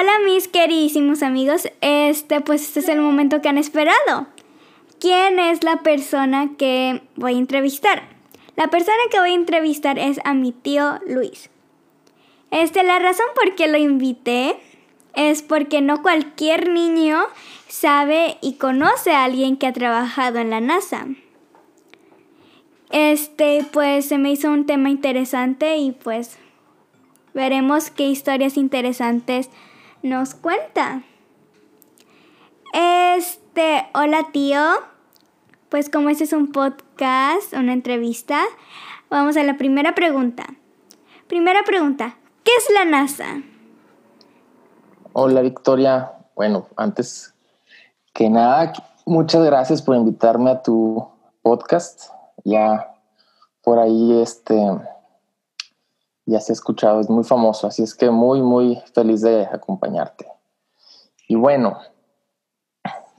Hola mis queridísimos amigos, este pues este es el momento que han esperado. ¿Quién es la persona que voy a entrevistar? La persona que voy a entrevistar es a mi tío Luis. Este, la razón por qué lo invité es porque no cualquier niño sabe y conoce a alguien que ha trabajado en la NASA. Este, pues se me hizo un tema interesante y pues veremos qué historias interesantes nos cuenta. Este, hola tío. Pues como este es un podcast, una entrevista, vamos a la primera pregunta. Primera pregunta, ¿qué es la NASA? Hola Victoria. Bueno, antes que nada, muchas gracias por invitarme a tu podcast. Ya por ahí este ya se ha escuchado, es muy famoso, así es que muy, muy feliz de acompañarte. Y bueno,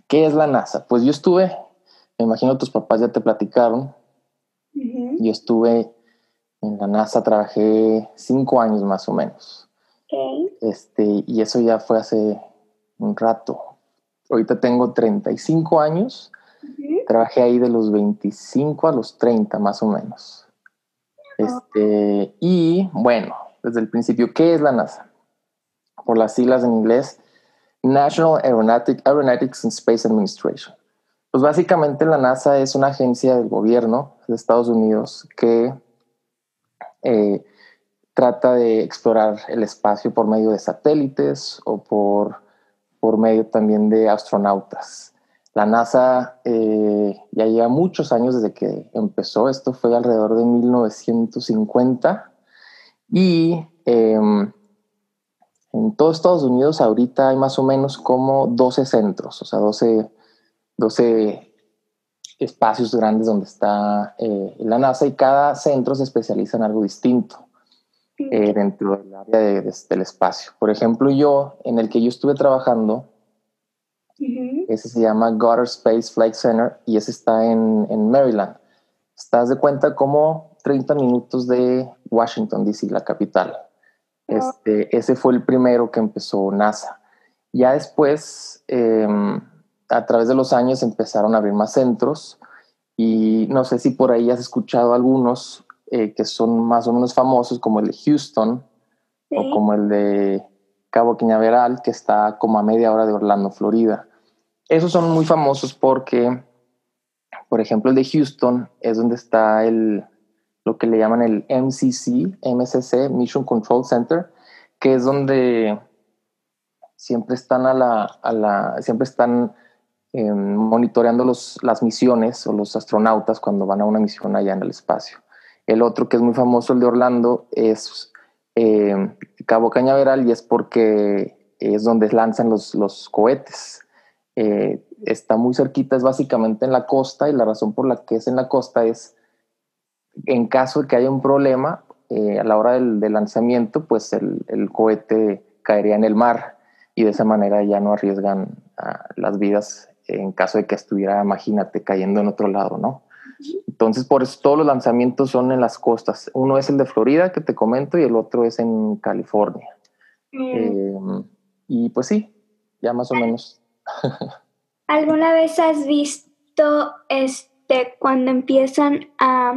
¿qué es la NASA? Pues yo estuve, me imagino tus papás ya te platicaron, yo estuve en la NASA, trabajé cinco años más o menos. Este, y eso ya fue hace un rato. Ahorita tengo 35 años, trabajé ahí de los 25 a los 30 más o menos. Este, y bueno, desde el principio, ¿qué es la NASA? Por las siglas en inglés, National Aeronautics and Space Administration. Pues básicamente la NASA es una agencia del gobierno de Estados Unidos que eh, trata de explorar el espacio por medio de satélites o por, por medio también de astronautas. La NASA eh, ya lleva muchos años desde que empezó, esto fue alrededor de 1950 y em, en todo Estados Unidos ahorita hay más o menos como 12 centros, o sea, 12, 12 espacios grandes donde está eh, la NASA y cada centro se especializa en algo distinto eh, dentro del área del espacio. Por ejemplo, yo, en el que yo estuve trabajando, ese se llama Goddard Space Flight Center y ese está en, en Maryland. Estás de cuenta como 30 minutos de Washington, D.C., la capital. Este, ese fue el primero que empezó NASA. Ya después, em, a través de los años, empezaron a abrir más centros y no sé si por ahí has escuchado algunos eh, que son más o menos famosos, como el de Houston o como el de Cabo Cañaveral, que está como a media hora de Orlando, Florida. Esos son muy famosos porque, por ejemplo, el de Houston es donde está el, lo que le llaman el MCC, MCC, Mission Control Center, que es donde siempre están a la, siempre están em, monitoreando los, las misiones o los astronautas cuando van a una misión allá en el espacio. El otro que es muy famoso, el de Orlando, es em, Cabo Cañaveral y es porque es donde lanzan los, los cohetes. Eh, está muy cerquita, es básicamente en la costa y la razón por la que es en la costa es en caso de que haya un problema eh, a la hora del, lanzamiento, pues el, cohete caería en el mar y de esa manera ya no arriesgan las vidas en caso de que estuviera, imagínate, cayendo en otro lado, ¿no? Entonces, por eso todos los lanzamientos son en las costas. Uno es el de Florida, que te comento, y el otro es en California. Mm. Eh, y pues sí, ya más o menos ¿Alguna vez has visto este cuando empiezan a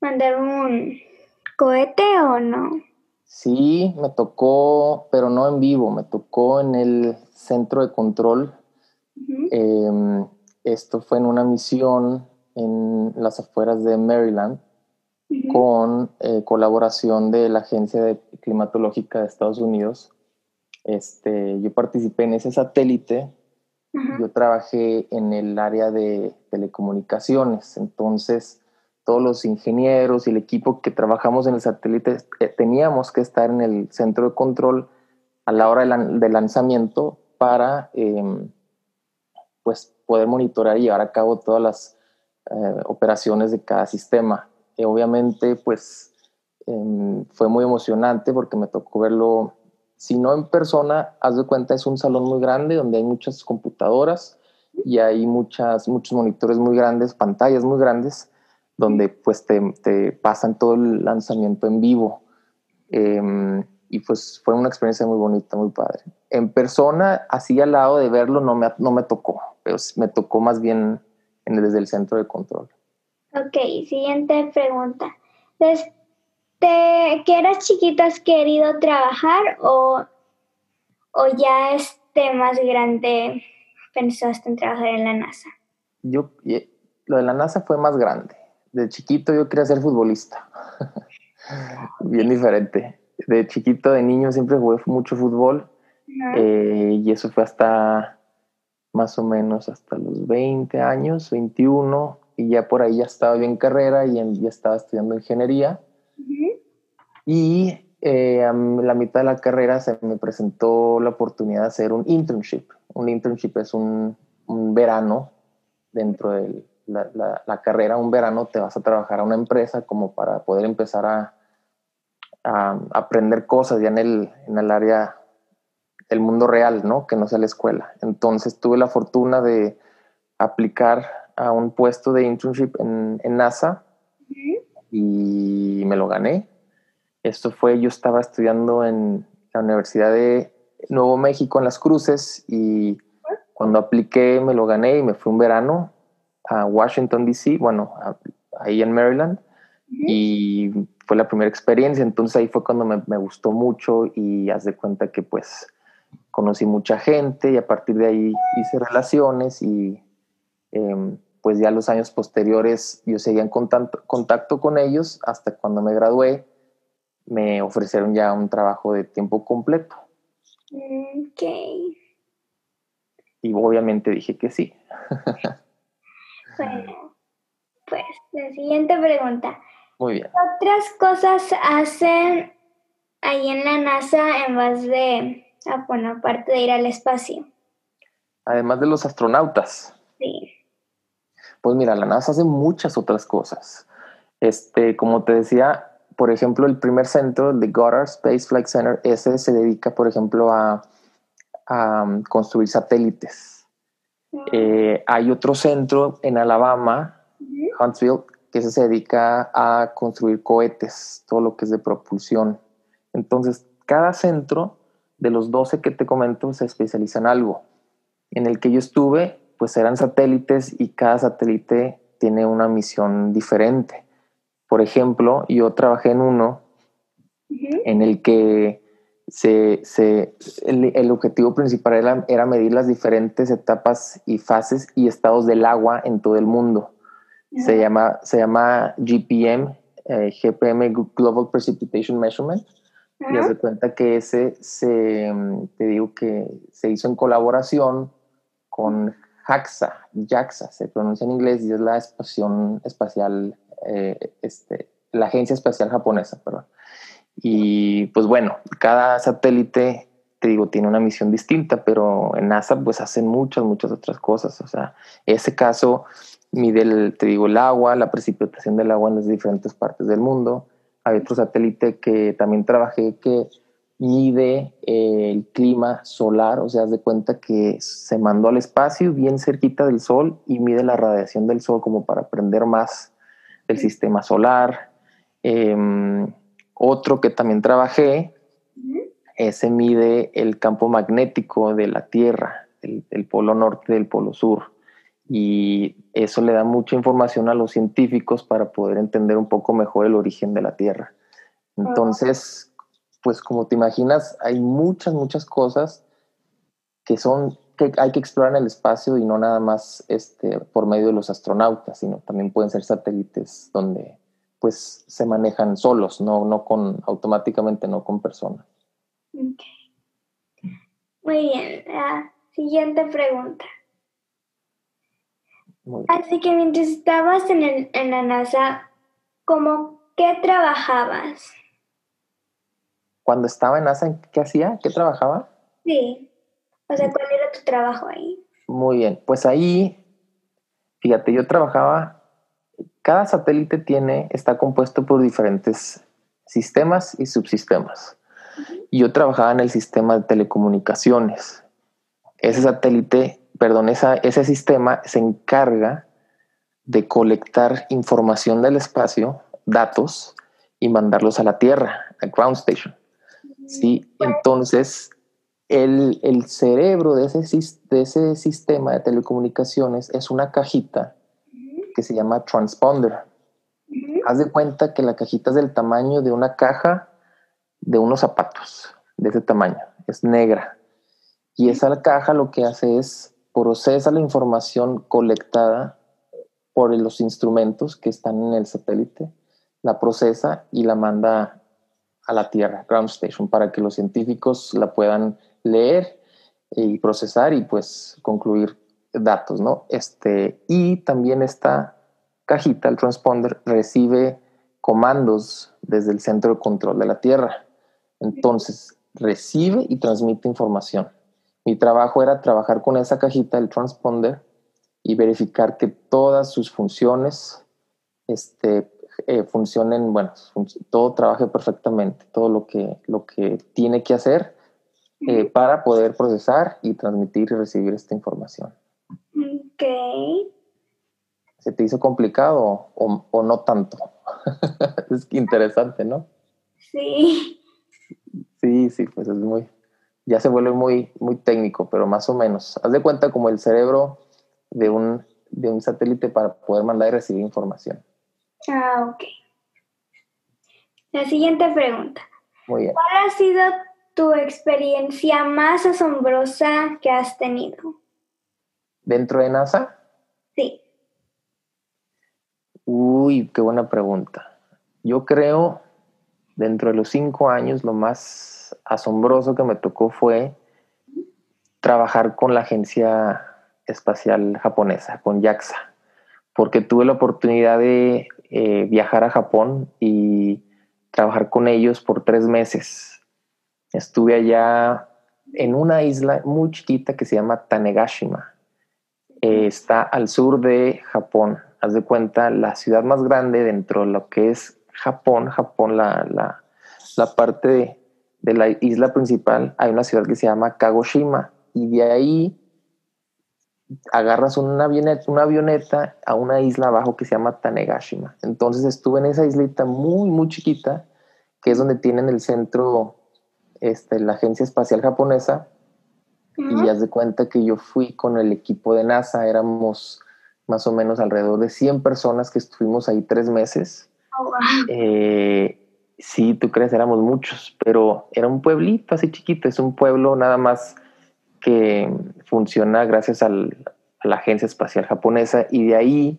mandar un cohete o no? Sí, me tocó, pero no en vivo, me tocó en el centro de control. Em, esto fue en una misión en las afueras de Maryland con eh, colaboración de la Agencia Climatológica de Estados Unidos este, yo participé en ese satélite, yo trabajé en el área de telecomunicaciones, entonces todos los ingenieros y el equipo que trabajamos en el satélite eh, teníamos que estar en el centro de control a la hora de, lanzamiento para em, pues poder monitorear y llevar a cabo todas las eh, operaciones de cada sistema. Y obviamente pues em, fue muy emocionante porque me tocó verlo si no en persona, haz de cuenta, es un salón muy grande donde hay muchas computadoras y hay muchas, muchos monitores muy grandes, pantallas muy grandes, donde pues te, pasan todo el lanzamiento en vivo. Em, y pues fue una experiencia muy bonita, muy padre. En persona, así al lado de verlo, no me, no me tocó, pero me tocó más bien desde el centro de control. Ok, siguiente pregunta. Desde que eras chiquita, ¿has querido trabajar o, o ya este más grande pensaste en trabajar en la NASA? Yo, lo de la NASA fue más grande. De chiquito yo quería ser futbolista. Bien diferente. De chiquito, de niño, siempre jugué mucho fútbol. Eh, y eso fue hasta más o menos hasta los 20 años, 21, y ya por ahí ya estaba bien carrera y ya estaba estudiando ingeniería. Y eh, a la mitad de la carrera se me presentó la oportunidad de hacer un internship. Un internship es un, un verano dentro de la, la, carrera, un verano te vas a trabajar a una empresa como para poder empezar a, a aprender cosas ya en el, en el área el mundo real, ¿no? Que no sea la escuela. Entonces tuve la fortuna de aplicar a un puesto de internship en, NASA y me lo gané. Esto fue, yo estaba estudiando en la Universidad de Nuevo México en Las Cruces y cuando apliqué me lo gané y me fui un verano a Washington, D.C., bueno, ahí en Maryland. Y fue la primera experiencia, entonces ahí fue cuando me, me gustó mucho y haz de cuenta que pues conocí mucha gente y a partir de ahí hice relaciones y em, pues ya los años posteriores yo seguía en contacto, contacto con ellos hasta cuando me gradué me ofrecieron ya un trabajo de tiempo completo. Ok. Y obviamente dije que sí. bueno, pues la siguiente pregunta. Muy bien. ¿Qué otras cosas hacen ahí en la NASA en vez de Ah, bueno, aparte de ir al espacio. Además de los astronautas. Sí. Pues mira, la NASA hace muchas otras cosas. Este, como te decía, por ejemplo, el primer centro, el de Goddard Space Flight Center, ese se dedica, por ejemplo, a, um, construir satélites. Eh, hay otro centro en Alabama, Huntsville, que se dedica a construir cohetes, todo lo que es de propulsión. Entonces, cada centro de los 12 que te comento se especializan en algo. En el que yo estuve, pues eran satélites y cada satélite tiene una misión diferente. Por ejemplo, yo trabajé en uno en el que se, el, objetivo principal era, medir las diferentes etapas y fases y estados del agua en todo el mundo. se, llama, se llama GPM, eh, GPM Global Precipitation Measurement. Y haz de cuenta que ese se, te digo que se hizo en colaboración con JAXA, JAXA se pronuncia en inglés y es la estación espacial, eh, este, la agencia espacial japonesa, perdón. Y pues bueno, cada satélite, te digo, tiene una misión distinta, pero en NASA pues hacen muchas, muchas otras cosas. O sea, ese caso mide, el, te digo, el agua, la precipitación del agua en las diferentes partes del mundo hay otro satélite que también trabajé que mide eh, el clima solar, o sea, haz de cuenta que se mandó al espacio bien cerquita del Sol y mide la radiación del Sol como para aprender más del sistema solar. Em, otro que también trabajé, ese mide el campo magnético de la Tierra, el polo norte del polo sur y eso le da mucha información a los científicos para poder entender un poco mejor el origen de la Tierra. Entonces, pues como te imaginas, hay muchas, muchas cosas que son que hay que explorar en el espacio y no nada más este, por medio de los astronautas, sino también pueden ser satélites donde pues se manejan solos, no, no con automáticamente, no con personas. Muy bien, la siguiente pregunta. Así que mientras estabas en, el, en la NASA, ¿cómo qué trabajabas? Cuando estaba en NASA, ¿qué hacía? ¿Qué trabajaba? Sí. O sea, ¿cuál era tu trabajo ahí? Muy bien. Pues ahí, fíjate, yo trabajaba, cada satélite tiene, está compuesto por diferentes sistemas y subsistemas. Y yo trabajaba en el sistema de telecomunicaciones. Ese satélite perdón, ese sistema se encarga de colectar información del espacio, datos, y mandarlos a la Tierra, a Ground Station. Sí, entonces el, el cerebro de ese, de ese sistema de telecomunicaciones es una cajita que se llama transponder. Haz de cuenta que la cajita es del tamaño de una caja de unos zapatos, de ese tamaño, es negra. Y esa caja lo que hace es procesa la información colectada por los instrumentos que están en el satélite, la procesa y la manda a la Tierra, Ground Station, para que los científicos la puedan leer y procesar y pues concluir datos, ¿no? Este, y también esta cajita, el transponder, recibe comandos desde el centro de control de la Tierra. Entonces, recibe y transmite información. Mi trabajo era trabajar con esa cajita, el transponder, y verificar que todas sus funciones este, eh, funcionen, bueno, todo trabaje perfectamente, todo lo que, lo que tiene que hacer eh, para poder procesar y transmitir y recibir esta información. Ok. ¿Se te hizo complicado o, o no tanto? es interesante, ¿no? Sí. Sí, sí, pues es muy, ya se vuelve muy, muy técnico, pero más o menos. Haz de cuenta como el cerebro de un, de un satélite para poder mandar y recibir información. Ah, ok. La siguiente pregunta. Muy bien. ¿Cuál ha sido tu experiencia más asombrosa que has tenido? ¿Dentro de NASA? Sí. Uy, qué buena pregunta. Yo creo, dentro de los cinco años, lo más asombroso que me tocó fue trabajar con la agencia espacial japonesa, con JAXA, porque tuve la oportunidad de eh, viajar a Japón y trabajar con ellos por tres meses. Estuve allá en una isla muy chiquita que se llama Tanegashima. Eh, está al sur de Japón. Haz de cuenta, la ciudad más grande dentro de lo que es Japón, Japón, la, la, la parte de, la isla principal, hay una ciudad que se llama Kagoshima. Y de ahí agarras una avioneta, una avioneta a una isla abajo que se llama Tanegashima. Entonces estuve en esa islita muy, muy chiquita, que es donde tienen el centro, este, la agencia espacial japonesa. Y haz de cuenta que yo fui con el equipo de NASA, éramos más o menos alrededor de 100 personas que estuvimos ahí tres meses. Oh, eh, sí, tú crees, éramos muchos, pero era un pueblito así chiquito, es un pueblo nada más que funciona gracias al, a la Agencia Espacial Japonesa y de ahí,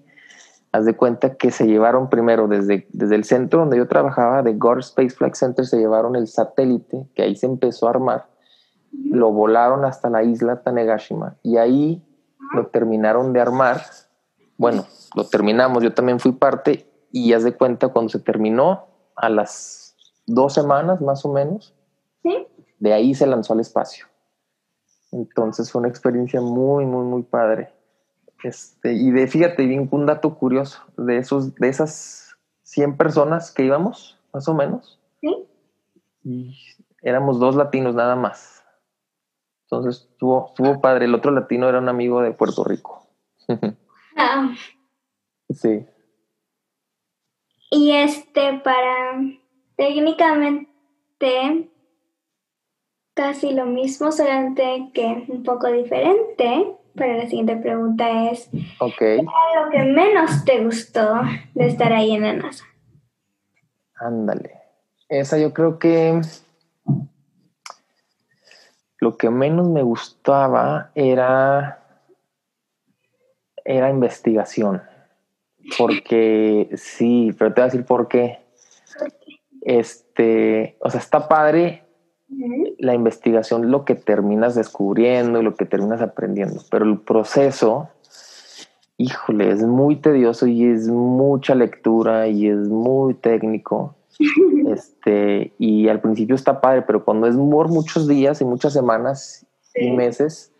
haz de cuenta que se llevaron primero desde, desde el centro donde yo trabajaba, de Gore Space Flight Center, se llevaron el satélite, que ahí se empezó a armar, lo volaron hasta la isla Tanegashima y ahí lo terminaron de armar. Bueno, lo terminamos, yo también fui parte y haz de cuenta cuando se terminó, a las dos semanas más o menos, ¿Sí? de ahí se lanzó al espacio. Entonces fue una experiencia muy, muy, muy padre. Este, y de, fíjate, bien un dato curioso, de, esos, de esas 100 personas que íbamos, más o menos, ¿Sí? y éramos dos latinos nada más. Entonces estuvo, estuvo padre. El otro latino era un amigo de Puerto Rico. Ah, sí. y este, para técnicamente casi lo mismo, solamente que un poco diferente. Pero la siguiente pregunta es. ¿qué era lo que menos te gustó de estar ahí en la NASA? Ándale. Esa yo creo que lo que menos me gustaba era era investigación. Porque sí, pero te voy a decir por qué. Este, o sea, está padre. La investigación, lo que terminas descubriendo y lo que terminas aprendiendo, pero el proceso, híjole, es muy tedioso y es mucha lectura y es muy técnico. Este, y al principio está padre, pero cuando es por muchos días y muchas semanas y meses,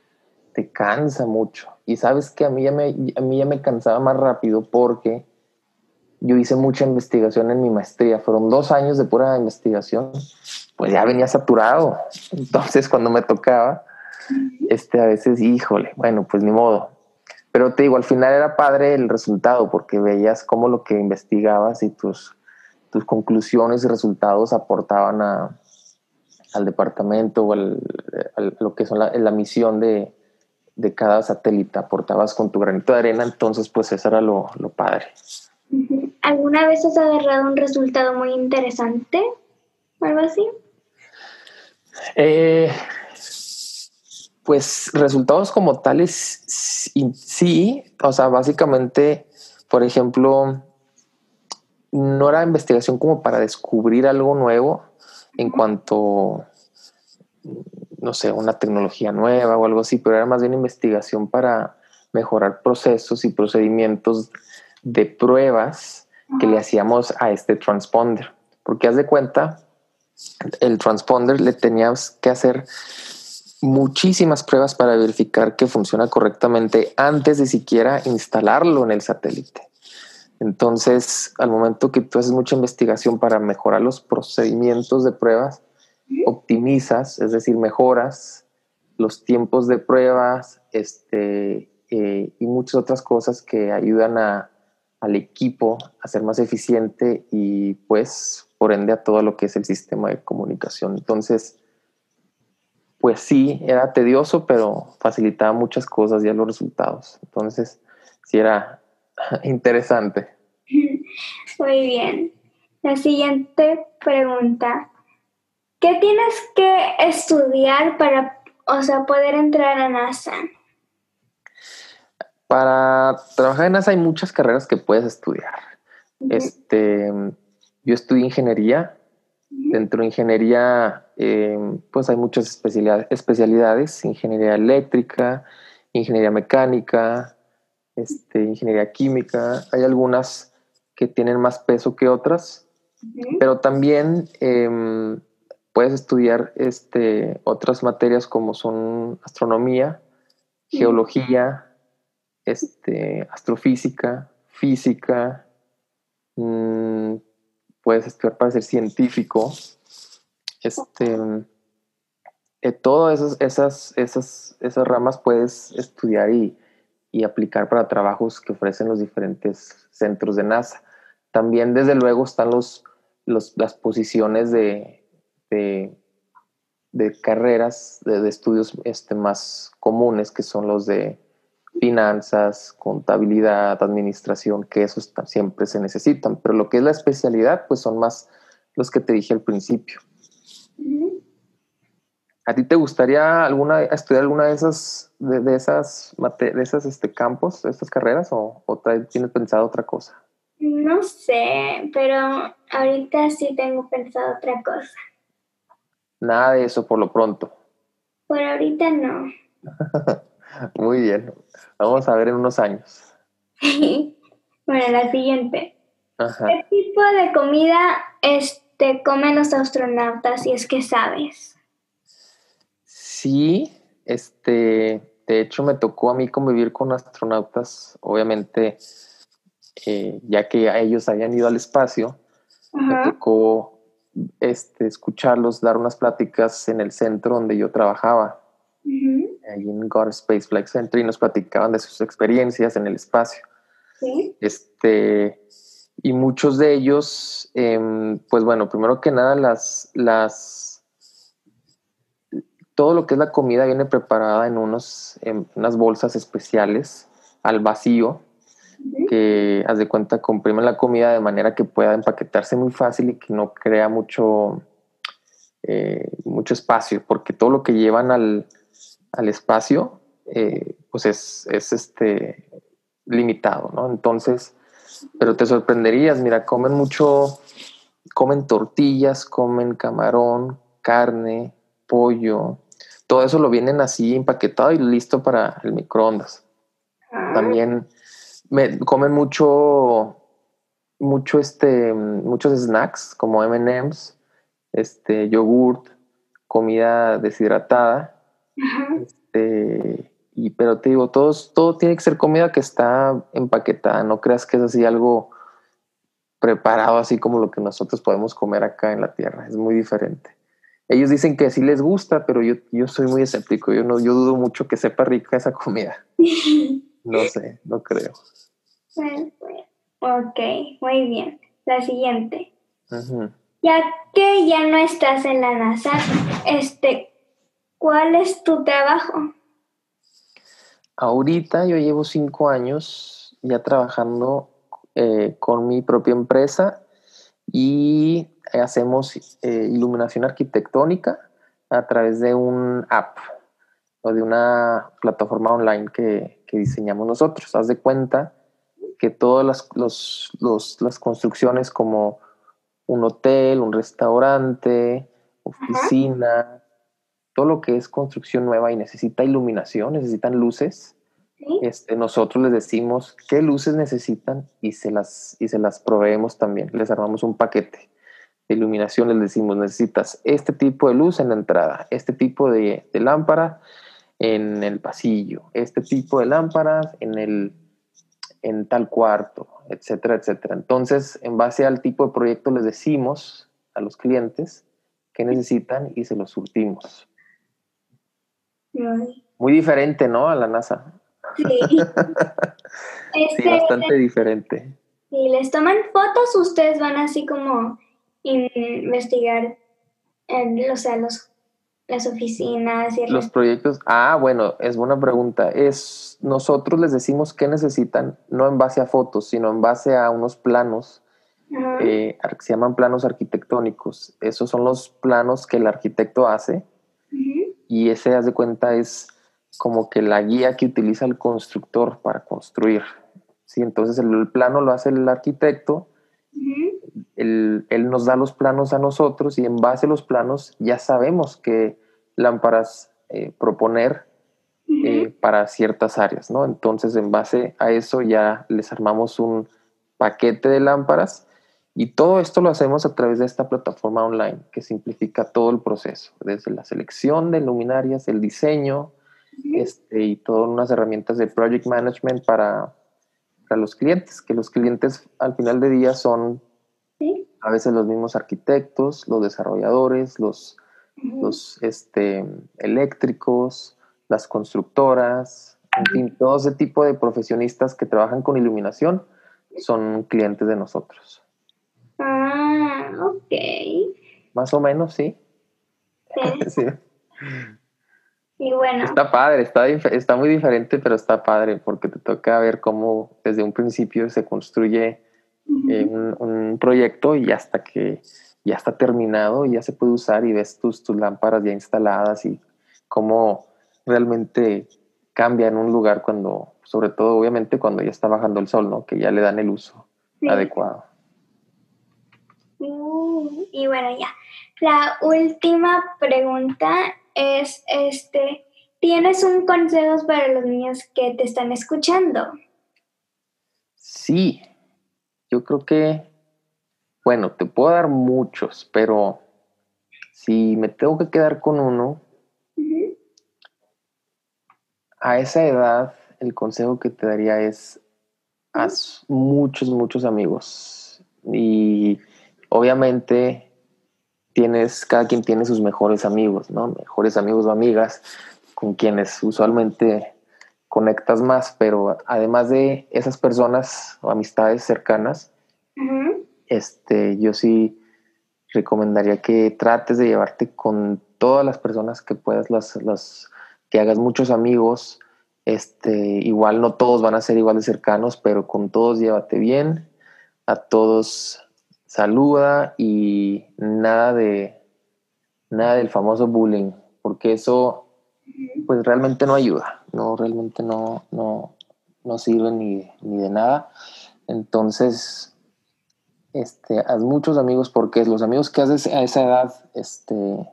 te cansa mucho. Y sabes que a mí ya me, a mí ya me cansaba más rápido porque yo hice mucha investigación en mi maestría. Fueron dos años de pura investigación. Pues ya venía saturado. Entonces, cuando me tocaba, este, a veces, híjole, bueno, pues ni modo. Pero te digo, al final era padre el resultado porque veías cómo lo que investigabas y tus, tus conclusiones y resultados aportaban a, al departamento o al, lo que son la, la misión de, de, cada satélite, aportabas con tu granito de arena, entonces pues eso era lo, lo padre. ¿Alguna vez has agarrado un resultado muy interesante o algo así? Eh, pues resultados como tales, sí, o sea, básicamente, por ejemplo, no era investigación como para descubrir algo nuevo en cuanto, no sé, una tecnología nueva o algo así, pero era más bien investigación para mejorar procesos y procedimientos de pruebas que le hacíamos a este transponder. Porque haz de cuenta, el transponder le tenías que hacer muchísimas pruebas para verificar que funciona correctamente antes de siquiera instalarlo en el satélite. Entonces, al momento que tú haces mucha investigación para mejorar los procedimientos de pruebas, optimizas, es decir, mejoras los tiempos de pruebas este, eh, y muchas otras cosas que ayudan a, al equipo a ser más eficiente y pues por ende a todo lo que es el sistema de comunicación. Entonces, pues sí, era tedioso, pero facilitaba muchas cosas ya los resultados. Entonces, sí era interesante. Muy bien. La siguiente pregunta. ¿Qué tienes que estudiar para, o sea, poder entrar a NASA? Para trabajar en NASA hay muchas carreras que puedes estudiar. Este, yo estudié ingeniería. Dentro de ingeniería, eh, pues hay muchas especialidades, especialidades, ingeniería eléctrica, ingeniería mecánica, este, ingeniería química. Hay algunas que tienen más peso que otras, pero también em, puedes estudiar este, otras materias como son astronomía, geología, este, astrofísica, física, mm, puedes estudiar para ser científico. Este, eh, todas esas, esas, esas, esas ramas puedes estudiar y, y, aplicar para trabajos que ofrecen los diferentes centros de NASA. También, desde luego, están los, los las posiciones de, de, carreras, de, de, estudios este, más comunes, que son los de finanzas, contabilidad, administración, que esos siempre se necesitan, pero lo que es la especialidad, pues son más los que te dije al principio. ¿A ti te gustaría alguna, estudiar alguna de esas, de, esas, de esas este, campos, de estas carreras, o, o tienes pensado otra cosa? No sé, pero ahorita sí tengo pensado otra cosa. Nada de eso por lo pronto. Por ahorita no. Muy bien. Vamos a ver en unos años. bueno, la siguiente. ¿Qué tipo de comida este, comen los astronautas, si es que sabes? Sí, este, de hecho me tocó a mí convivir con astronautas, obviamente, eh, ya que ellos habían ido al espacio, me tocó este, escucharlos dar unas pláticas en el centro donde yo trabajaba ahí en God Space Flight Center y nos platicaban de sus experiencias en el espacio. Este, y muchos de ellos, em, pues bueno, primero que nada, las, las, todo lo que es la comida viene preparada en, unos, en unas bolsas especiales al vacío, que haz de cuenta comprimen la comida de manera que pueda empaquetarse muy fácil y que no crea mucho, eh, mucho espacio, porque todo lo que llevan al, al espacio, eh, pues es, es, este, limitado, ¿no? Entonces, pero te sorprenderías, mira, comen mucho, comen tortillas, comen camarón, carne, pollo, todo eso lo vienen así empaquetado y listo para el microondas. Ah. También me, comen mucho, mucho este, muchos snacks como M&M's, este, yogurt, comida deshidratada este, y, pero te digo, todos, todo tiene que ser comida que está empaquetada, no creas que es así algo preparado así como lo que nosotros podemos comer acá en la tierra, es muy diferente. Ellos dicen que sí les gusta, pero yo, yo soy muy escéptico, yo, no, yo dudo mucho que sepa rica esa comida. No sé, no creo. Ok, muy bien. La siguiente. Ya que ya no estás en la NASA, este, ¿cuál es tu trabajo? Ahorita yo llevo cinco años ya trabajando eh, con mi propia empresa y hacemos eh, iluminación arquitectónica a través de un app o de una plataforma online que, que diseñamos nosotros. Haz de cuenta que todas las, las construcciones como un hotel, un restaurante, oficina, todo lo que es construcción nueva y necesita iluminación, necesitan luces, este, nosotros les decimos qué luces necesitan y se, las, y se las proveemos también. Les armamos un paquete de iluminación, les decimos necesitas este tipo de luz en la entrada, este tipo de, de lámpara en el pasillo, este tipo de lámparas en el en tal cuarto, etcétera, etcétera. Entonces, en base al tipo de proyecto les decimos a los clientes qué necesitan y se los surtimos. Muy diferente, ¿no? A la NASA. Sí. Este, bastante diferente. ¿Y les toman fotos ustedes van así como investigar, en, o sea, los las oficinas y los proyectos. Ah, bueno, es buena pregunta. Es nosotros les decimos qué necesitan, no en base a fotos, sino en base a unos planos eh, se llaman planos arquitectónicos. Esos son los planos que el arquitecto hace y ese, haz de cuenta, es como que la guía que utiliza el constructor para construir. Sí, entonces el, plano lo hace el arquitecto él, nos da los planos a nosotros y en base a los planos ya sabemos qué lámparas eh, proponer eh, para ciertas áreas, ¿no? Entonces, en base a eso ya les armamos un paquete de lámparas y todo esto lo hacemos a través de esta plataforma online que simplifica todo el proceso, desde la selección de luminarias, el diseño este, y todas unas herramientas de project management para, para los clientes, que los clientes al final de día son a veces los mismos arquitectos, los desarrolladores, los, los este, eléctricos, las constructoras, en fin, todo ese tipo de profesionistas que trabajan con iluminación son clientes de nosotros. Ok. Más o menos, sí. Sí. Y bueno. Está padre, está, está muy diferente, pero está padre porque te toca ver cómo desde un principio se construye un, proyecto y hasta que ya está terminado, ya se puede usar y ves tus, tus lámparas ya instaladas y cómo realmente cambia en un lugar cuando, sobre todo obviamente cuando ya está bajando el sol, ¿no? Que ya le dan el uso adecuado. Mm, y bueno, ya. La última pregunta es, este, ¿tienes un consejo para los niños que te están escuchando? Sí, yo creo que, bueno, te puedo dar muchos, pero si me tengo que quedar con uno, a esa edad el consejo que te daría es haz muchos, muchos amigos. Y obviamente tienes, cada quien tiene sus mejores amigos, ¿no? Mejores amigos o amigas con quienes usualmente conectas más, pero además de esas personas o amistades cercanas, este, yo sí recomendaría que trates de llevarte con todas las personas que puedas, las, las, que hagas muchos amigos. Este, igual no todos van a ser igual de cercanos, pero con todos llévate bien, a todos saluda y nada de nada del famoso bullying, porque eso pues realmente no ayuda, no, realmente no, no, no sirve ni, ni de nada. Entonces, este, haz muchos amigos porque los amigos que haces a esa edad, este,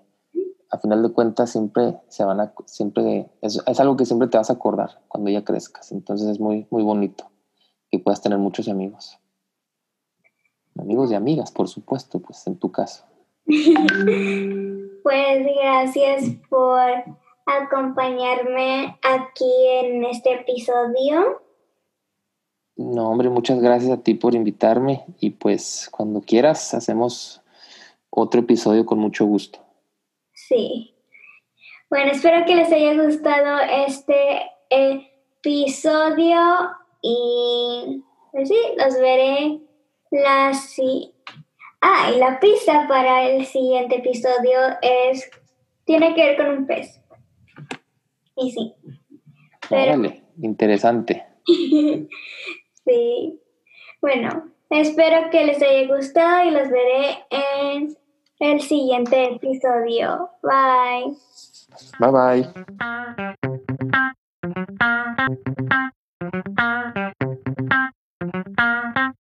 a final de cuentas siempre se van a, siempre, es, es, algo que siempre te vas a acordar cuando ya crezcas. Entonces es muy, muy bonito que puedas tener muchos amigos. Amigos y amigas, por supuesto, pues en tu caso. Pues gracias por acompañarme aquí en este episodio. No, hombre, muchas gracias a ti por invitarme y pues cuando quieras hacemos otro episodio con mucho gusto. Sí. Bueno, espero que les haya gustado este episodio y pues sí, los veré la si... Ah, la pista para el siguiente episodio es... Tiene que ver con un pez. Y sí. Pero... Interesante. sí. Bueno, espero que les haya gustado y los veré en el siguiente episodio. Bye. Bye bye.